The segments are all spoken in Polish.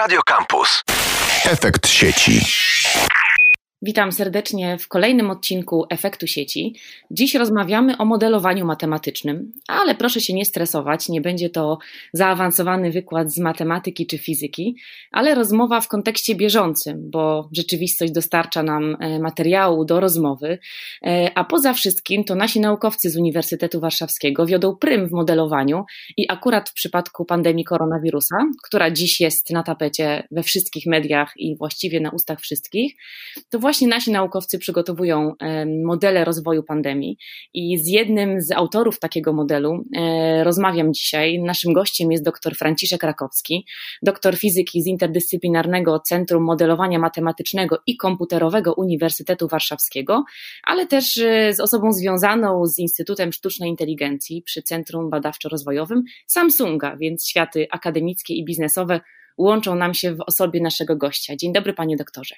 Radio Campus. Efekt sieci. Witam serdecznie w kolejnym odcinku Efektu Sieci. Dziś rozmawiamy o modelowaniu matematycznym, ale proszę się nie stresować, nie będzie to zaawansowany wykład z matematyki czy fizyki, ale rozmowa w kontekście bieżącym, bo rzeczywistość dostarcza nam e, materiału do rozmowy, e, a poza wszystkim to nasi naukowcy z Uniwersytetu Warszawskiego wiodą prym w modelowaniu i akurat w przypadku pandemii koronawirusa, która dziś jest na tapecie we wszystkich mediach i właściwie na ustach wszystkich, to właśnie właśnie nasi naukowcy przygotowują modele rozwoju pandemii i z jednym z autorów takiego modelu e, rozmawiam dzisiaj. Naszym gościem jest dr Franciszek Rakowski, doktor fizyki z Interdyscyplinarnego Centrum Modelowania Matematycznego i Komputerowego Uniwersytetu Warszawskiego, ale też e, z osobą związaną z Instytutem Sztucznej Inteligencji przy Centrum Badawczo-Rozwojowym Samsunga, więc światy akademickie i biznesowe łączą nam się w osobie naszego gościa. Dzień dobry, panie doktorze.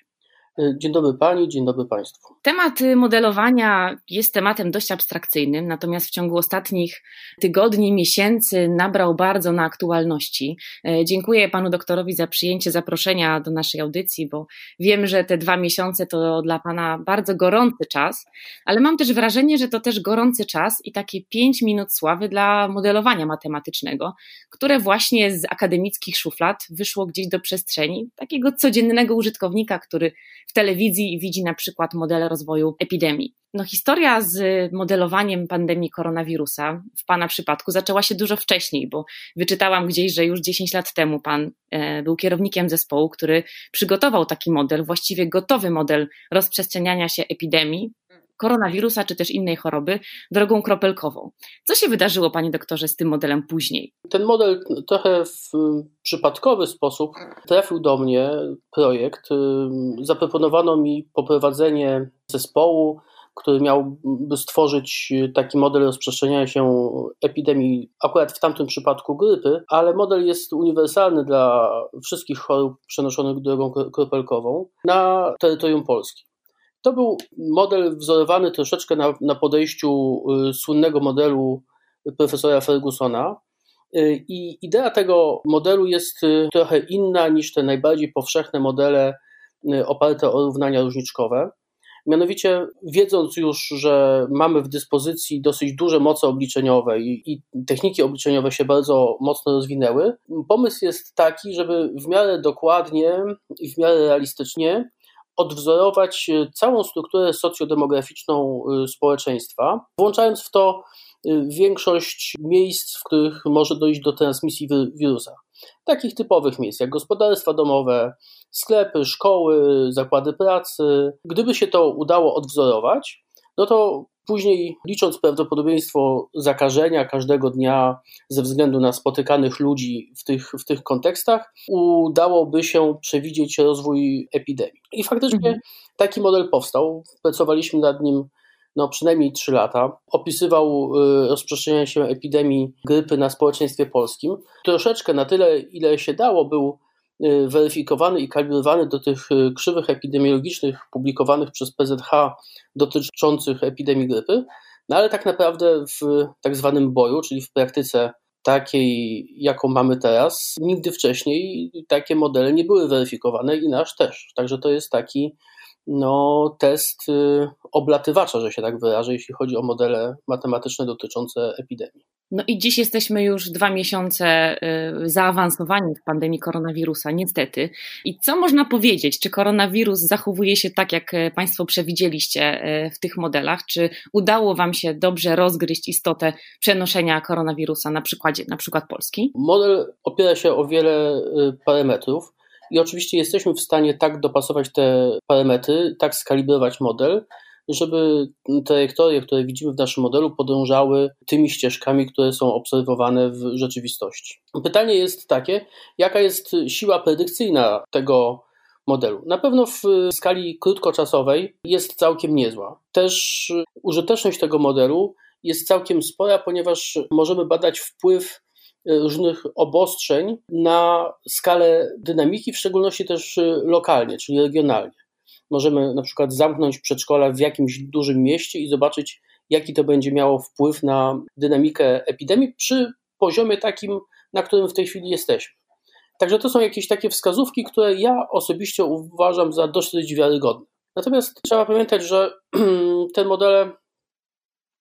E, dzień dobry Pani, dzień dobry Państwu. Temat y, modelowania jest tematem dość abstrakcyjnym, natomiast w ciągu ostatnich tygodni, miesięcy nabrał bardzo na aktualności. E, dziękuję Panu doktorowi za przyjęcie zaproszenia do naszej audycji, bo wiem, że te dwa miesiące to dla Pana bardzo gorący czas, ale mam też wrażenie, że to też gorący czas i takie pięć minut sławy dla modelowania matematycznego, które właśnie z akademickich szuflad wyszło gdzieś do przestrzeni takiego codziennego użytkownika, który w telewizji widzi na przykład modele rozwoju epidemii. No, historia z modelowaniem pandemii koronawirusa w Pana przypadku zaczęła się dużo wcześniej, bo wyczytałam gdzieś, że już 10 lat temu Pan e, był kierownikiem zespołu, który przygotował taki model, właściwie gotowy model rozprzestrzeniania się epidemii koronawirusa czy też innej choroby drogą kropelkową. Co się wydarzyło, panie doktorze, z tym modelem później? Ten model trochę w przypadkowy sposób trafił do mnie, projekt. Zaproponowano mi poprowadzenie zespołu, który miałby stworzyć taki model rozprzestrzeniania się epidemii, akurat w tamtym przypadku grypy, ale model jest uniwersalny dla wszystkich chorób przenoszonych drogą kropelkową na terytorium Polski. To był model wzorowany troszeczkę na, na podejściu y, słynnego modelu profesora Fergusona. Y, I idea tego modelu jest y, trochę inna niż te najbardziej powszechne modele oparte o równania różniczkowe. Mianowicie, wiedząc już, że mamy w dyspozycji dosyć duże moce obliczeniowe i, i, techniki obliczeniowe się bardzo mocno rozwinęły, pomysł jest taki, żeby w miarę dokładnie i w miarę realistycznie odwzorować e, całą strukturę socjodemograficzną e, społeczeństwa, włączając w to e, większość miejsc, w których może dojść do transmisji wirusa. Takich typowych miejsc jak gospodarstwa domowe, sklepy, szkoły, zakłady pracy. Gdyby się to udało odwzorować, no to Później, licząc prawdopodobieństwo zakażenia każdego dnia ze względu na spotykanych ludzi w tych, w tych kontekstach, udałoby się przewidzieć rozwój epidemii. I faktycznie mhm. taki model powstał. Pracowaliśmy nad nim no, przynajmniej 3 lata. Opisywał y, rozprzestrzenianie się epidemii grypy na społeczeństwie polskim. Troszeczkę na tyle, ile się dało, był weryfikowany i kalibrowany do tych y, krzywych epidemiologicznych publikowanych przez PZH dotyczących epidemii grypy, no ale tak naprawdę w tak zwanym boju, czyli w praktyce takiej, jaką mamy teraz, nigdy wcześniej takie modele nie były weryfikowane i nasz też. Także to jest taki no, test y, oblatywacza, że się tak wyrażę, jeśli chodzi o modele matematyczne dotyczące epidemii. No i dziś jesteśmy już dwa miesiące y, zaawansowani w pandemii koronawirusa, niestety. I co można powiedzieć? Czy koronawirus zachowuje się tak, jak y, Państwo przewidzieliście w tych modelach? Czy udało Wam się dobrze rozgryźć istotę przenoszenia koronawirusa na przykładzie na przykład Polski? Model opiera się o wiele parametrów i oczywiście jesteśmy w stanie tak dopasować te parametry, tak skalibrować model, żeby trajektorie, które widzimy w naszym modelu, podążały tymi ścieżkami, które są obserwowane w rzeczywistości. Pytanie jest takie, jaka jest siła predykcyjna tego modelu. Na pewno w skali krótkoczasowej jest całkiem niezła. Też użyteczność tego modelu jest całkiem spora, ponieważ możemy badać wpływ różnych obostrzeń na skalę dynamiki, w szczególności też y, lokalnie, czyli regionalnie. Możemy na przykład zamknąć przedszkola w jakimś dużym mieście i zobaczyć, jaki to będzie miało wpływ na dynamikę epidemii przy poziomie takim, na którym w tej chwili jesteśmy. Także to są jakieś takie wskazówki, które ja osobiście uważam za dosyć wiarygodne. Natomiast trzeba pamiętać, że te modele,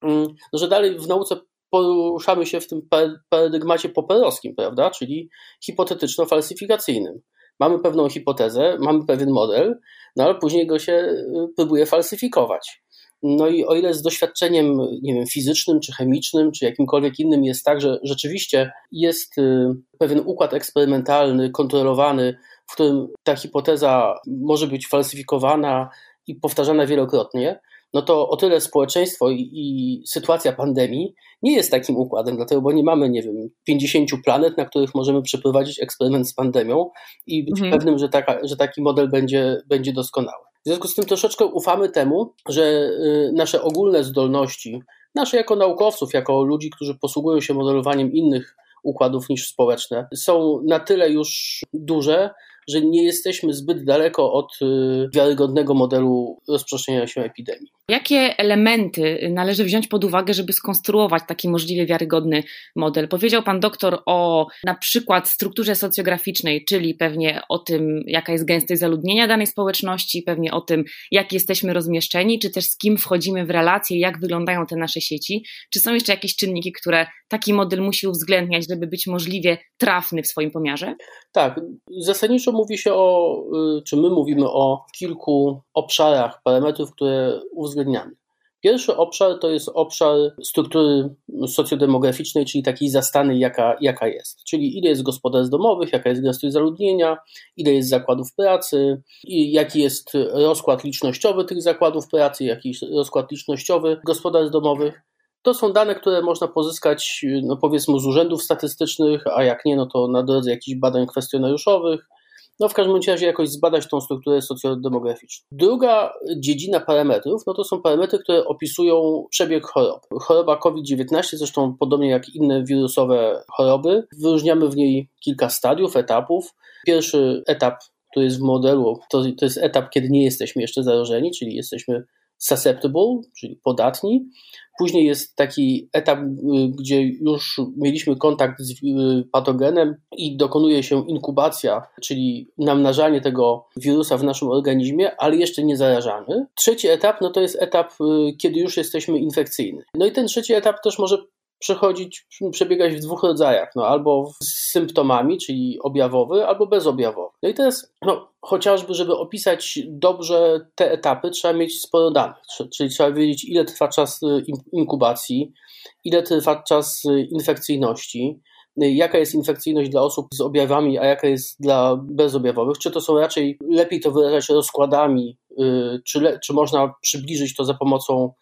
mm, że dalej w nauce poruszamy się w tym paradygmacie poperowskim, prawda, czyli hipotetyczno-falsyfikacyjnym. Mamy pewną hipotezę, mamy pewien model, no ale później go się y, próbuje falsyfikować. No i o ile z doświadczeniem, nie wiem, fizycznym, czy chemicznym, czy jakimkolwiek innym jest tak, że rzeczywiście jest y, pewien układ eksperymentalny, kontrolowany, w którym ta hipoteza może być falsyfikowana i powtarzana wielokrotnie, no to o tyle społeczeństwo i, i, sytuacja pandemii nie jest takim układem, dlatego, bo nie mamy, nie wiem, 50 planet, na których możemy przeprowadzić eksperyment z pandemią i być mhm. pewnym, że, taka, że taki model będzie, będzie doskonały. W związku z tym troszeczkę ufamy temu, że y, nasze ogólne zdolności, nasze jako naukowców, jako ludzi, którzy posługują się modelowaniem innych układów niż społeczne, są na tyle już duże, że nie jesteśmy zbyt daleko od y, wiarygodnego modelu rozprzestrzeniania się epidemii. Jakie elementy należy wziąć pod uwagę, żeby skonstruować taki możliwie wiarygodny model? Powiedział pan doktor o na przykład strukturze socjograficznej, czyli pewnie o tym, jaka jest gęstość zaludnienia danej społeczności, pewnie o tym, jak jesteśmy rozmieszczeni, czy też z kim wchodzimy w relacje, jak wyglądają te nasze sieci. Czy są jeszcze jakieś czynniki, które taki model musi uwzględniać, żeby być możliwie trafny w swoim pomiarze? Tak, zasadniczo mówi się o, y, czy my mówimy o kilku obszarach parametrów, które uwzględniamy. Pierwszy obszar to jest obszar struktury socjodemograficznej, czyli takiej zastanej, jaka, jaka jest. Czyli ile jest gospodarstw domowych, jaka jest gęstość zaludnienia, ile jest zakładów pracy, jaki jest rozkład licznościowy tych zakładów pracy, jaki jest rozkład licznościowy gospodarstw domowych. To są dane, które można pozyskać, no powiedzmy, z urzędów statystycznych, a jak nie, no to na drodze jakichś badań kwestionariuszowych, no w każdym razie jakoś zbadać tą strukturę socjodemograficzną. Druga dziedzina parametrów, no to są parametry, które opisują przebieg choroby. Choroba COVID-19, zresztą podobnie jak inne wirusowe choroby, wyróżniamy w niej kilka stadiów, etapów. Pierwszy etap, który jest w modelu, to, to jest etap, kiedy nie jesteśmy jeszcze zarażeni, czyli jesteśmy susceptible, czyli podatni. Później jest taki etap, y, gdzie już mieliśmy kontakt z y, patogenem i dokonuje się inkubacja, czyli namnażanie tego wirusa w naszym organizmie, ale jeszcze nie zarażamy. Trzeci etap no to jest etap, y, kiedy już jesteśmy infekcyjni. No i ten trzeci etap też może przechodzić, przebiegać w dwóch rodzajach, no albo z symptomami, czyli objawowy, albo bezobjawowy. No i teraz, no, chociażby, żeby opisać dobrze te etapy, trzeba mieć sporo danych, czyli trzeba wiedzieć, ile trwa czas y, inkubacji, ile trwa czas y, infekcyjności, y, jaka jest infekcyjność dla osób z objawami, a jaka jest dla bezobjawowych, czy to są raczej, lepiej to wyrażać rozkładami, czy, czy można przybliżyć to za pomocą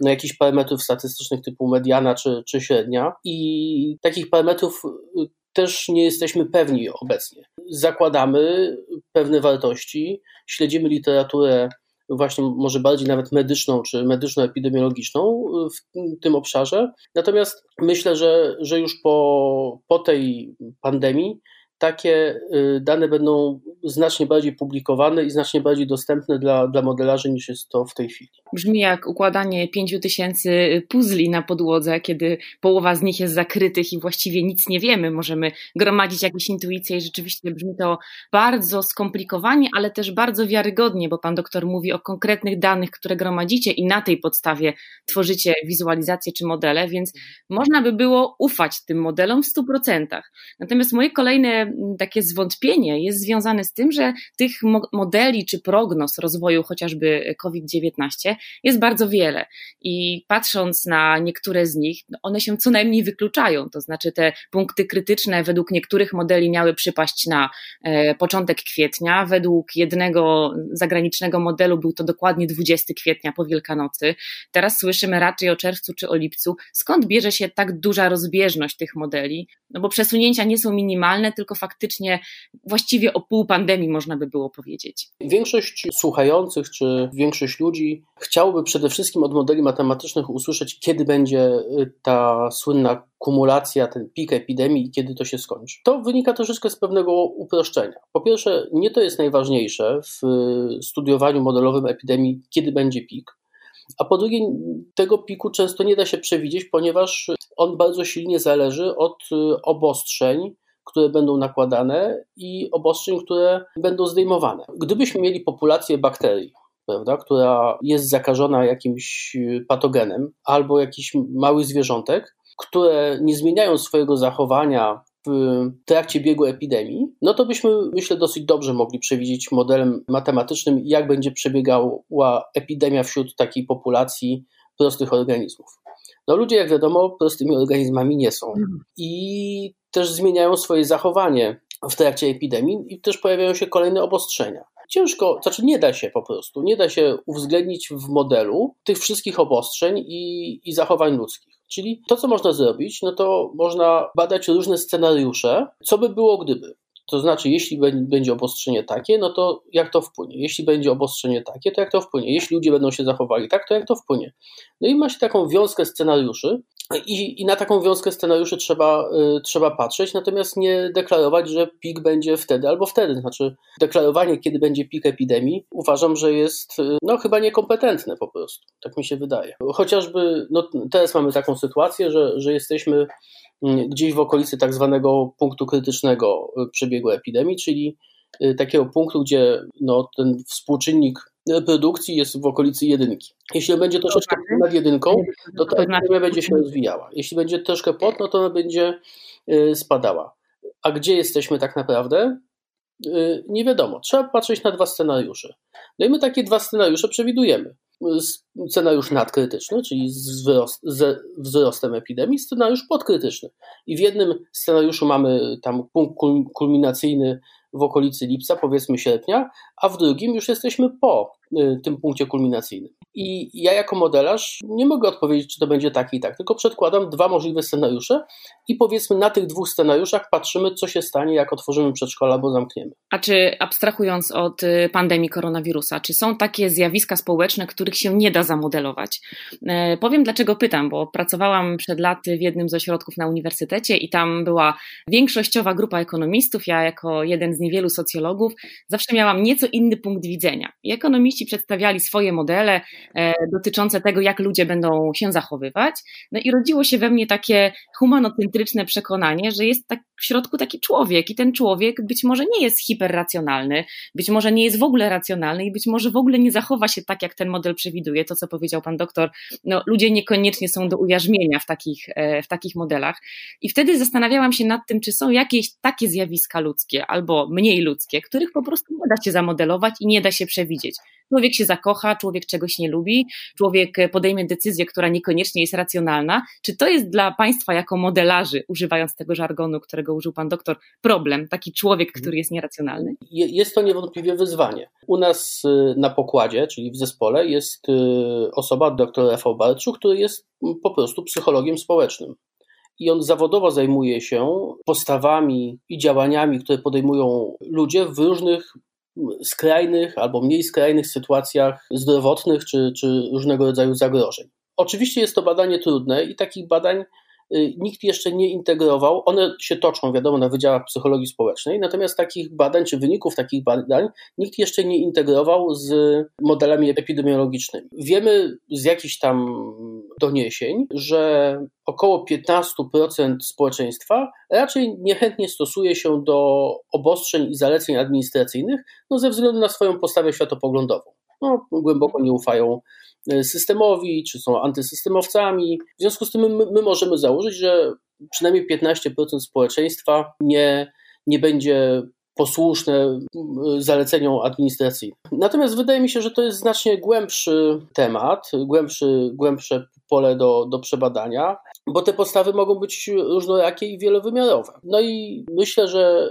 jakichś parametrów statystycznych typu mediana czy, czy średnia i takich parametrów y, też nie jesteśmy pewni obecnie. Zakładamy pewne wartości, śledzimy literaturę właśnie może bardziej nawet medyczną czy medyczno-epidemiologiczną w tym obszarze. Natomiast myślę, że, że już po, po tej pandemii takie y, dane będą znacznie bardziej publikowane i znacznie bardziej dostępne dla, dla modelarzy niż jest to w tej chwili. Brzmi jak układanie pięciu tysięcy puzli na podłodze, kiedy połowa z nich jest zakrytych i właściwie nic nie wiemy. Możemy gromadzić jakieś intuicje i rzeczywiście brzmi to bardzo skomplikowanie, ale też bardzo wiarygodnie, bo pan doktor mówi o konkretnych danych, które gromadzicie i na tej podstawie tworzycie wizualizacje czy modele, więc można by było ufać tym modelom w 100%. Natomiast moje kolejne takie zwątpienie jest związane z tym, że tych modeli czy prognoz rozwoju chociażby COVID-19 jest bardzo wiele i patrząc na niektóre z nich, one się co najmniej wykluczają, to znaczy te punkty krytyczne według niektórych modeli miały przypaść na e, początek kwietnia, według jednego zagranicznego modelu był to dokładnie 20 kwietnia po Wielkanocy. Teraz słyszymy raczej o czerwcu czy o lipcu. Skąd bierze się tak duża rozbieżność tych modeli? No bo przesunięcia nie są minimalne, tylko faktycznie właściwie o pół pandemii można by było powiedzieć. Większość słuchających czy większość ludzi chciałoby przede wszystkim od modeli matematycznych usłyszeć, kiedy będzie y, ta słynna kumulacja, ten pik epidemii i kiedy to się skończy. To wynika troszeczkę z pewnego uproszczenia. Po pierwsze, nie to jest najważniejsze w y, studiowaniu modelowym epidemii, kiedy będzie pik. A po drugie, tego piku często nie da się przewidzieć, ponieważ on bardzo silnie zależy od y, obostrzeń, które będą nakładane i obostrzeń, które będą zdejmowane. Gdybyśmy mieli populację bakterii, prawda, która jest zakażona jakimś patogenem albo jakiś mały zwierzątek, które nie zmieniają swojego zachowania w trakcie biegu epidemii, no to byśmy, myślę, dosyć dobrze mogli przewidzieć modelem matematycznym, jak będzie przebiegała epidemia wśród takiej populacji prostych organizmów. No ludzie, jak wiadomo, prostymi organizmami nie są mhm. i też zmieniają swoje zachowanie w trakcie epidemii i też pojawiają się kolejne obostrzenia. Ciężko, znaczy nie da się po prostu, nie da się uwzględnić w modelu tych wszystkich obostrzeń i, i zachowań ludzkich. Czyli to, co można zrobić, no to można badać różne scenariusze, co by było gdyby. To znaczy, jeśli będzie obostrzenie takie, no to jak to wpłynie? Jeśli będzie obostrzenie takie, to jak to wpłynie? Jeśli ludzie będą się zachowali tak, to jak to wpłynie? No i ma się taką wiązkę scenariuszy, i, I, na taką wiązkę scenariuszy trzeba, y, trzeba patrzeć, natomiast nie deklarować, że pik będzie wtedy albo wtedy. Znaczy, deklarowanie, kiedy będzie pik epidemii, uważam, że jest y, no, chyba niekompetentne po prostu. Tak mi się wydaje. Chociażby no, teraz mamy taką sytuację, że, że jesteśmy mm, gdzieś w okolicy tak zwanego punktu krytycznego y, przebiegu epidemii, czyli y, takiego punktu, gdzie no, ten współczynnik produkcji jest w okolicy jedynki. Jeśli będzie troszeczkę nad jedynką, to ta epidemia będzie się rozwijała. Jeśli będzie troszkę pod, no to ona będzie y, spadała. A gdzie jesteśmy tak naprawdę? Y, nie wiadomo. Trzeba patrzeć na dwa scenariusze. No i my takie dwa scenariusze przewidujemy. Scenariusz nadkrytyczny, czyli z, wzrost, z wzrostem epidemii, scenariusz podkrytyczny. I w jednym scenariuszu mamy tam punkt kulminacyjny w okolicy lipca, powiedzmy sierpnia, a w drugim już jesteśmy po tym punkcie kulminacyjnym. I ja jako modelarz nie mogę odpowiedzieć, czy to będzie tak i tak, tylko przedkładam dwa możliwe scenariusze i powiedzmy na tych dwóch scenariuszach patrzymy, co się stanie, jak otworzymy przedszkola albo zamkniemy. A czy abstrahując od y, pandemii koronawirusa, czy są takie zjawiska społeczne, których się nie da zamodelować? E, powiem dlaczego pytam, bo pracowałam przed laty w jednym z ośrodków na uniwersytecie i tam była większościowa grupa ekonomistów. Ja jako jeden z niewielu socjologów zawsze miałam nieco inny punkt widzenia. I ekonomiści przedstawiali swoje modele, E, dotyczące tego, jak ludzie będą się zachowywać. No i rodziło się we mnie takie humanocentryczne przekonanie, że jest tak w środku taki człowiek i ten człowiek być może nie jest hiperracjonalny, być może nie jest w ogóle racjonalny i być może w ogóle nie zachowa się tak, jak ten model przewiduje. To, co powiedział pan doktor, no, ludzie niekoniecznie są do ujarzmienia w takich, e, w takich modelach. I wtedy zastanawiałam się nad tym, czy są jakieś takie zjawiska ludzkie albo mniej ludzkie, których po prostu nie da się zamodelować i nie da się przewidzieć. Człowiek się zakocha, człowiek czegoś nie lubi, człowiek podejmie decyzję, która niekoniecznie jest racjonalna. Czy to jest dla Państwa jako modelarzy, używając tego żargonu, którego użył Pan doktor, problem, taki człowiek, który jest nieracjonalny? Jest to niewątpliwie wyzwanie. U nas y, na pokładzie, czyli w zespole, jest y, osoba, dr Rafał Barczu, który jest po prostu psychologiem społecznym i on zawodowo zajmuje się postawami i działaniami, które podejmują ludzie w różnych skrajnych albo mniej skrajnych sytuacjach zdrowotnych czy, czy różnego rodzaju zagrożeń. Oczywiście jest to badanie trudne i takich badań nikt jeszcze nie integrował. One się toczą, wiadomo, na wydziałach psychologii społecznej, natomiast takich badań czy wyników takich badań nikt jeszcze nie integrował z modelami epidemiologicznymi. Wiemy z jakichś tam doniesień, że około 15% społeczeństwa raczej niechętnie stosuje się do obostrzeń i zaleceń administracyjnych no ze względu na swoją postawę światopoglądową. No, głęboko nie ufają e, systemowi, czy są antysystemowcami. W związku z tym my, my możemy założyć, że przynajmniej 15% społeczeństwa nie, nie będzie posłuszne zaleceniom administracyjnym. Natomiast wydaje mi się, że to jest znacznie głębszy temat, głębszy, głębsze pole do, do przebadania, bo te postawy mogą być różnorakie i wielowymiarowe. No i myślę, że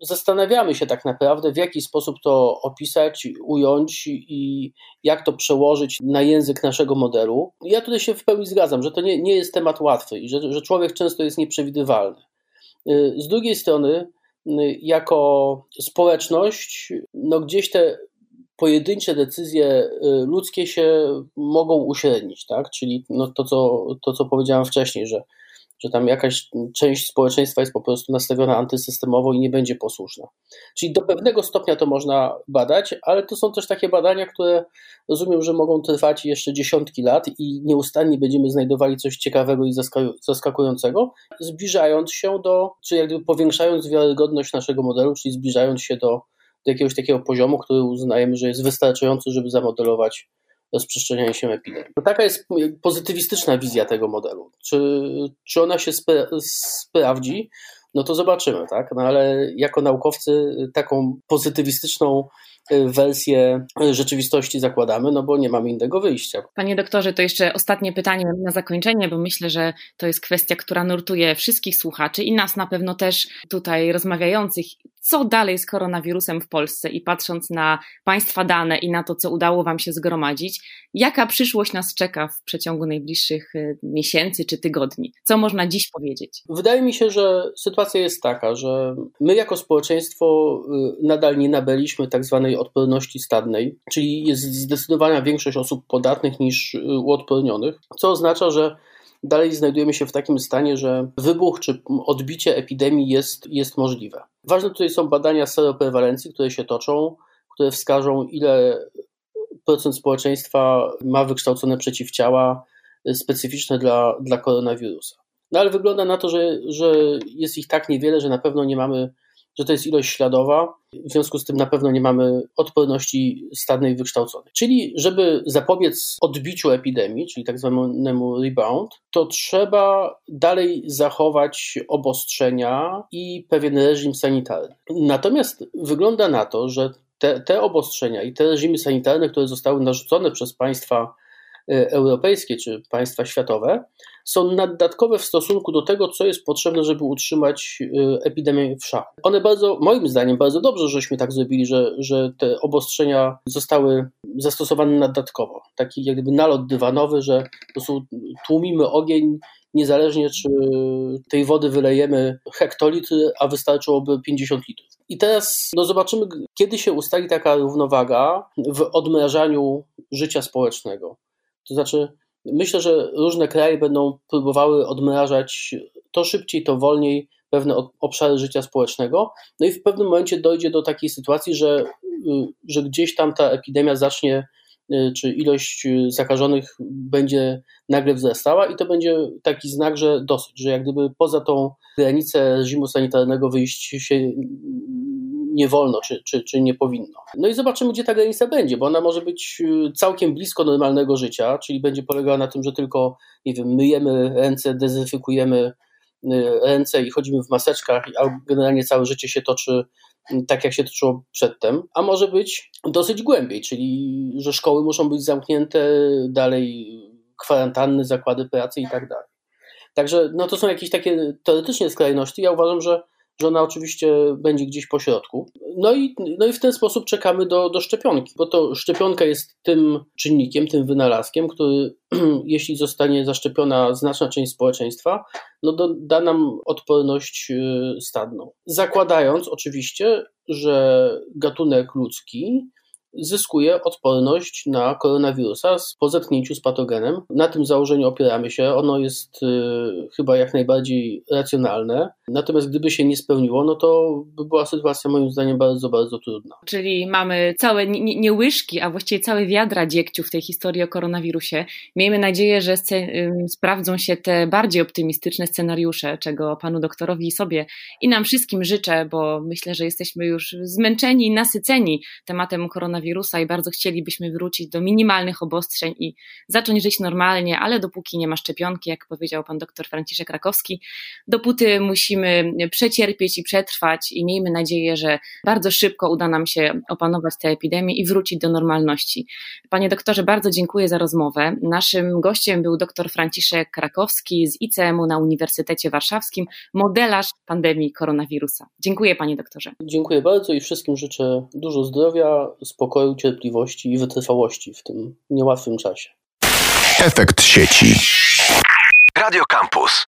zastanawiamy się tak naprawdę, w jaki sposób to opisać, ująć i jak to przełożyć na język naszego modelu. Ja tutaj się w pełni zgadzam, że to nie, nie jest temat łatwy i że, że człowiek często jest nieprzewidywalny. Z drugiej strony, jako społeczność, no gdzieś te pojedyncze decyzje y, ludzkie się mogą uśrednić, tak? Czyli no to, co, to, co powiedziałem wcześniej, że że tam jakaś część społeczeństwa jest po prostu nastawiona antysystemowo i nie będzie posłuszna. Czyli do pewnego stopnia to można badać, ale to są też takie badania, które rozumiem, że mogą trwać jeszcze dziesiątki lat i nieustannie będziemy znajdowali coś ciekawego i zaskakującego, zbliżając się do, czy jakby powiększając wiarygodność naszego modelu, czyli zbliżając się do, do jakiegoś takiego poziomu, który uznajemy, że jest wystarczający, żeby zamodelować rozprzestrzeniania się epidemii. Taka jest pozytywistyczna wizja tego modelu. Czy, czy ona się spra sprawdzi? No to zobaczymy, tak? No ale jako naukowcy taką pozytywistyczną wersję rzeczywistości zakładamy, no bo nie mamy innego wyjścia. Panie doktorze, to jeszcze ostatnie pytanie na zakończenie, bo myślę, że to jest kwestia, która nurtuje wszystkich słuchaczy i nas na pewno też tutaj rozmawiających co dalej z koronawirusem w Polsce i patrząc na Państwa dane i na to, co udało Wam się zgromadzić, jaka przyszłość nas czeka w przeciągu najbliższych y, miesięcy czy tygodni? Co można dziś powiedzieć? Wydaje mi się, że sytuacja jest taka, że my jako społeczeństwo y, nadal nie nabyliśmy tak zwanej odporności stadnej, czyli jest zdecydowana większość osób podatnych niż y, uodpornionych, co oznacza, że dalej znajdujemy się w takim stanie, że wybuch czy odbicie epidemii jest, jest możliwe. Ważne tutaj są badania seroprewalencji, które się toczą, które wskażą, ile procent społeczeństwa ma wykształcone przeciwciała specyficzne dla, dla koronawirusa. No ale wygląda na to, że, że jest ich tak niewiele, że na pewno nie mamy że to jest ilość śladowa, w związku z tym na pewno nie mamy odporności stadnej wykształconej. Czyli, żeby zapobiec odbiciu epidemii, czyli tak zwanemu rebound, to trzeba dalej zachować obostrzenia i pewien reżim sanitarny. Natomiast wygląda na to, że te, te obostrzenia i te reżimy sanitarne, które zostały narzucone przez państwa europejskie czy państwa światowe, są naddatkowe w stosunku do tego, co jest potrzebne, żeby utrzymać y, epidemię w szachu. One bardzo, moim zdaniem, bardzo dobrze, żeśmy tak zrobili, że, że te obostrzenia zostały zastosowane naddatkowo. Taki jakby nalot dywanowy, że po prostu tłumimy ogień, niezależnie czy tej wody wylejemy hektolitry, a wystarczyłoby 50 litrów. I teraz no zobaczymy, kiedy się ustali taka równowaga w odmrażaniu życia społecznego. To znaczy, Myślę, że różne kraje będą próbowały odmrażać to szybciej, to wolniej pewne obszary życia społecznego. No i w pewnym momencie dojdzie do takiej sytuacji, że, y, że gdzieś tam ta epidemia zacznie, y, czy ilość y, zakażonych będzie nagle wzrastała, i to będzie taki znak, że dosyć, że jak gdyby poza tą granicę reżimu sanitarnego wyjść się nie wolno, czy, czy, czy nie powinno. No i zobaczymy, gdzie ta granica będzie, bo ona może być y, całkiem blisko normalnego życia, czyli będzie polegała na tym, że tylko, nie wiem, myjemy ręce, dezynfekujemy y, ręce i chodzimy w maseczkach, a generalnie całe życie się toczy y, tak, jak się toczyło przedtem, a może być dosyć głębiej, czyli że szkoły muszą być zamknięte, dalej kwarantanny, zakłady pracy i tak dalej. Także no to są jakieś takie teoretycznie skrajności. Ja uważam, że że ona oczywiście będzie gdzieś po środku. No i, no i w ten sposób czekamy do, do szczepionki, bo to szczepionka jest tym czynnikiem, tym wynalazkiem, który jeśli zostanie zaszczepiona znaczna część społeczeństwa, no do, da nam odporność y, stadną. Zakładając oczywiście, że gatunek ludzki zyskuje odporność na koronawirusa po zetknięciu z patogenem. Na tym założeniu opieramy się. Ono jest y, chyba jak najbardziej racjonalne. Natomiast gdyby się nie spełniło, no to by była sytuacja moim zdaniem bardzo, bardzo trudna. Czyli mamy całe, nie, nie łyżki, a właściwie całe wiadra dziegciu w tej historii o koronawirusie. Miejmy nadzieję, że sprawdzą się te bardziej optymistyczne scenariusze, czego panu doktorowi i sobie i nam wszystkim życzę, bo myślę, że jesteśmy już zmęczeni i nasyceni tematem koronawirusa koronawirusa i bardzo chcielibyśmy wrócić do minimalnych obostrzeń i zacząć żyć normalnie, ale dopóki nie ma szczepionki, jak powiedział pan doktor Franciszek Rakowski, dopóty musimy przecierpieć i przetrwać i miejmy nadzieję, że bardzo szybko uda nam się opanować tę epidemię i wrócić do normalności. Panie doktorze, bardzo dziękuję za rozmowę. Naszym gościem był dr Franciszek Krakowski z ICM-u na Uniwersytecie Warszawskim, modelarz pandemii koronawirusa. Dziękuję panie doktorze. Dziękuję bardzo i wszystkim życzę dużo zdrowia, spokoju spokoju, cierpliwości i wytrwałości w tym niełatwym czasie. Efekt sieci. Radio Campus.